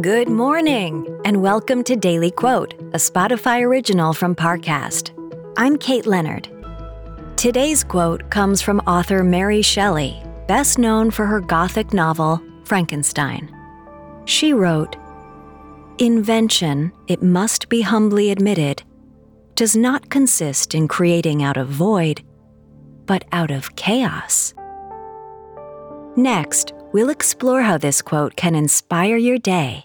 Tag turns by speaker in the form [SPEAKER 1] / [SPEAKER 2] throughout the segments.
[SPEAKER 1] Good morning, and welcome to Daily Quote, a Spotify original from Parcast. I'm Kate Leonard. Today's quote comes from author Mary Shelley, best known for her Gothic novel, Frankenstein. She wrote, Invention, it must be humbly admitted, does not consist in creating out of void, but out of chaos. Next, we'll explore how this quote can inspire your day.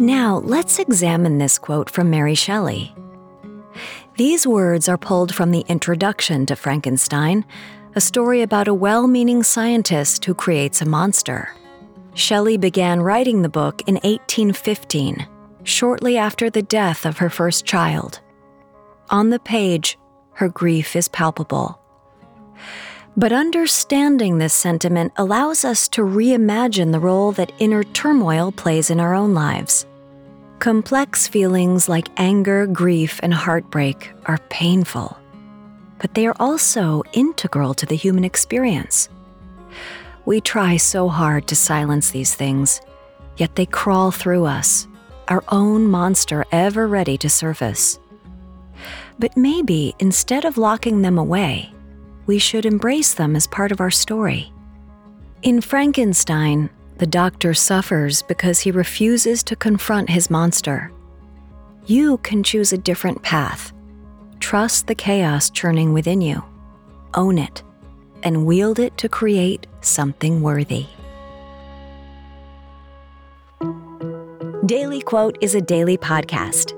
[SPEAKER 1] Now, let's examine this quote from Mary Shelley. These words are pulled from the introduction to Frankenstein, a story about a well meaning scientist who creates a monster. Shelley began writing the book in 1815, shortly after the death of her first child. On the page, her grief is palpable. But understanding this sentiment allows us to reimagine the role that inner turmoil plays in our own lives. Complex feelings like anger, grief, and heartbreak are painful, but they are also integral to the human experience. We try so hard to silence these things, yet they crawl through us, our own monster ever ready to surface. But maybe instead of locking them away, we should embrace them as part of our story. In Frankenstein, the doctor suffers because he refuses to confront his monster. You can choose a different path. Trust the chaos churning within you, own it, and wield it to create something worthy. Daily Quote is a daily podcast.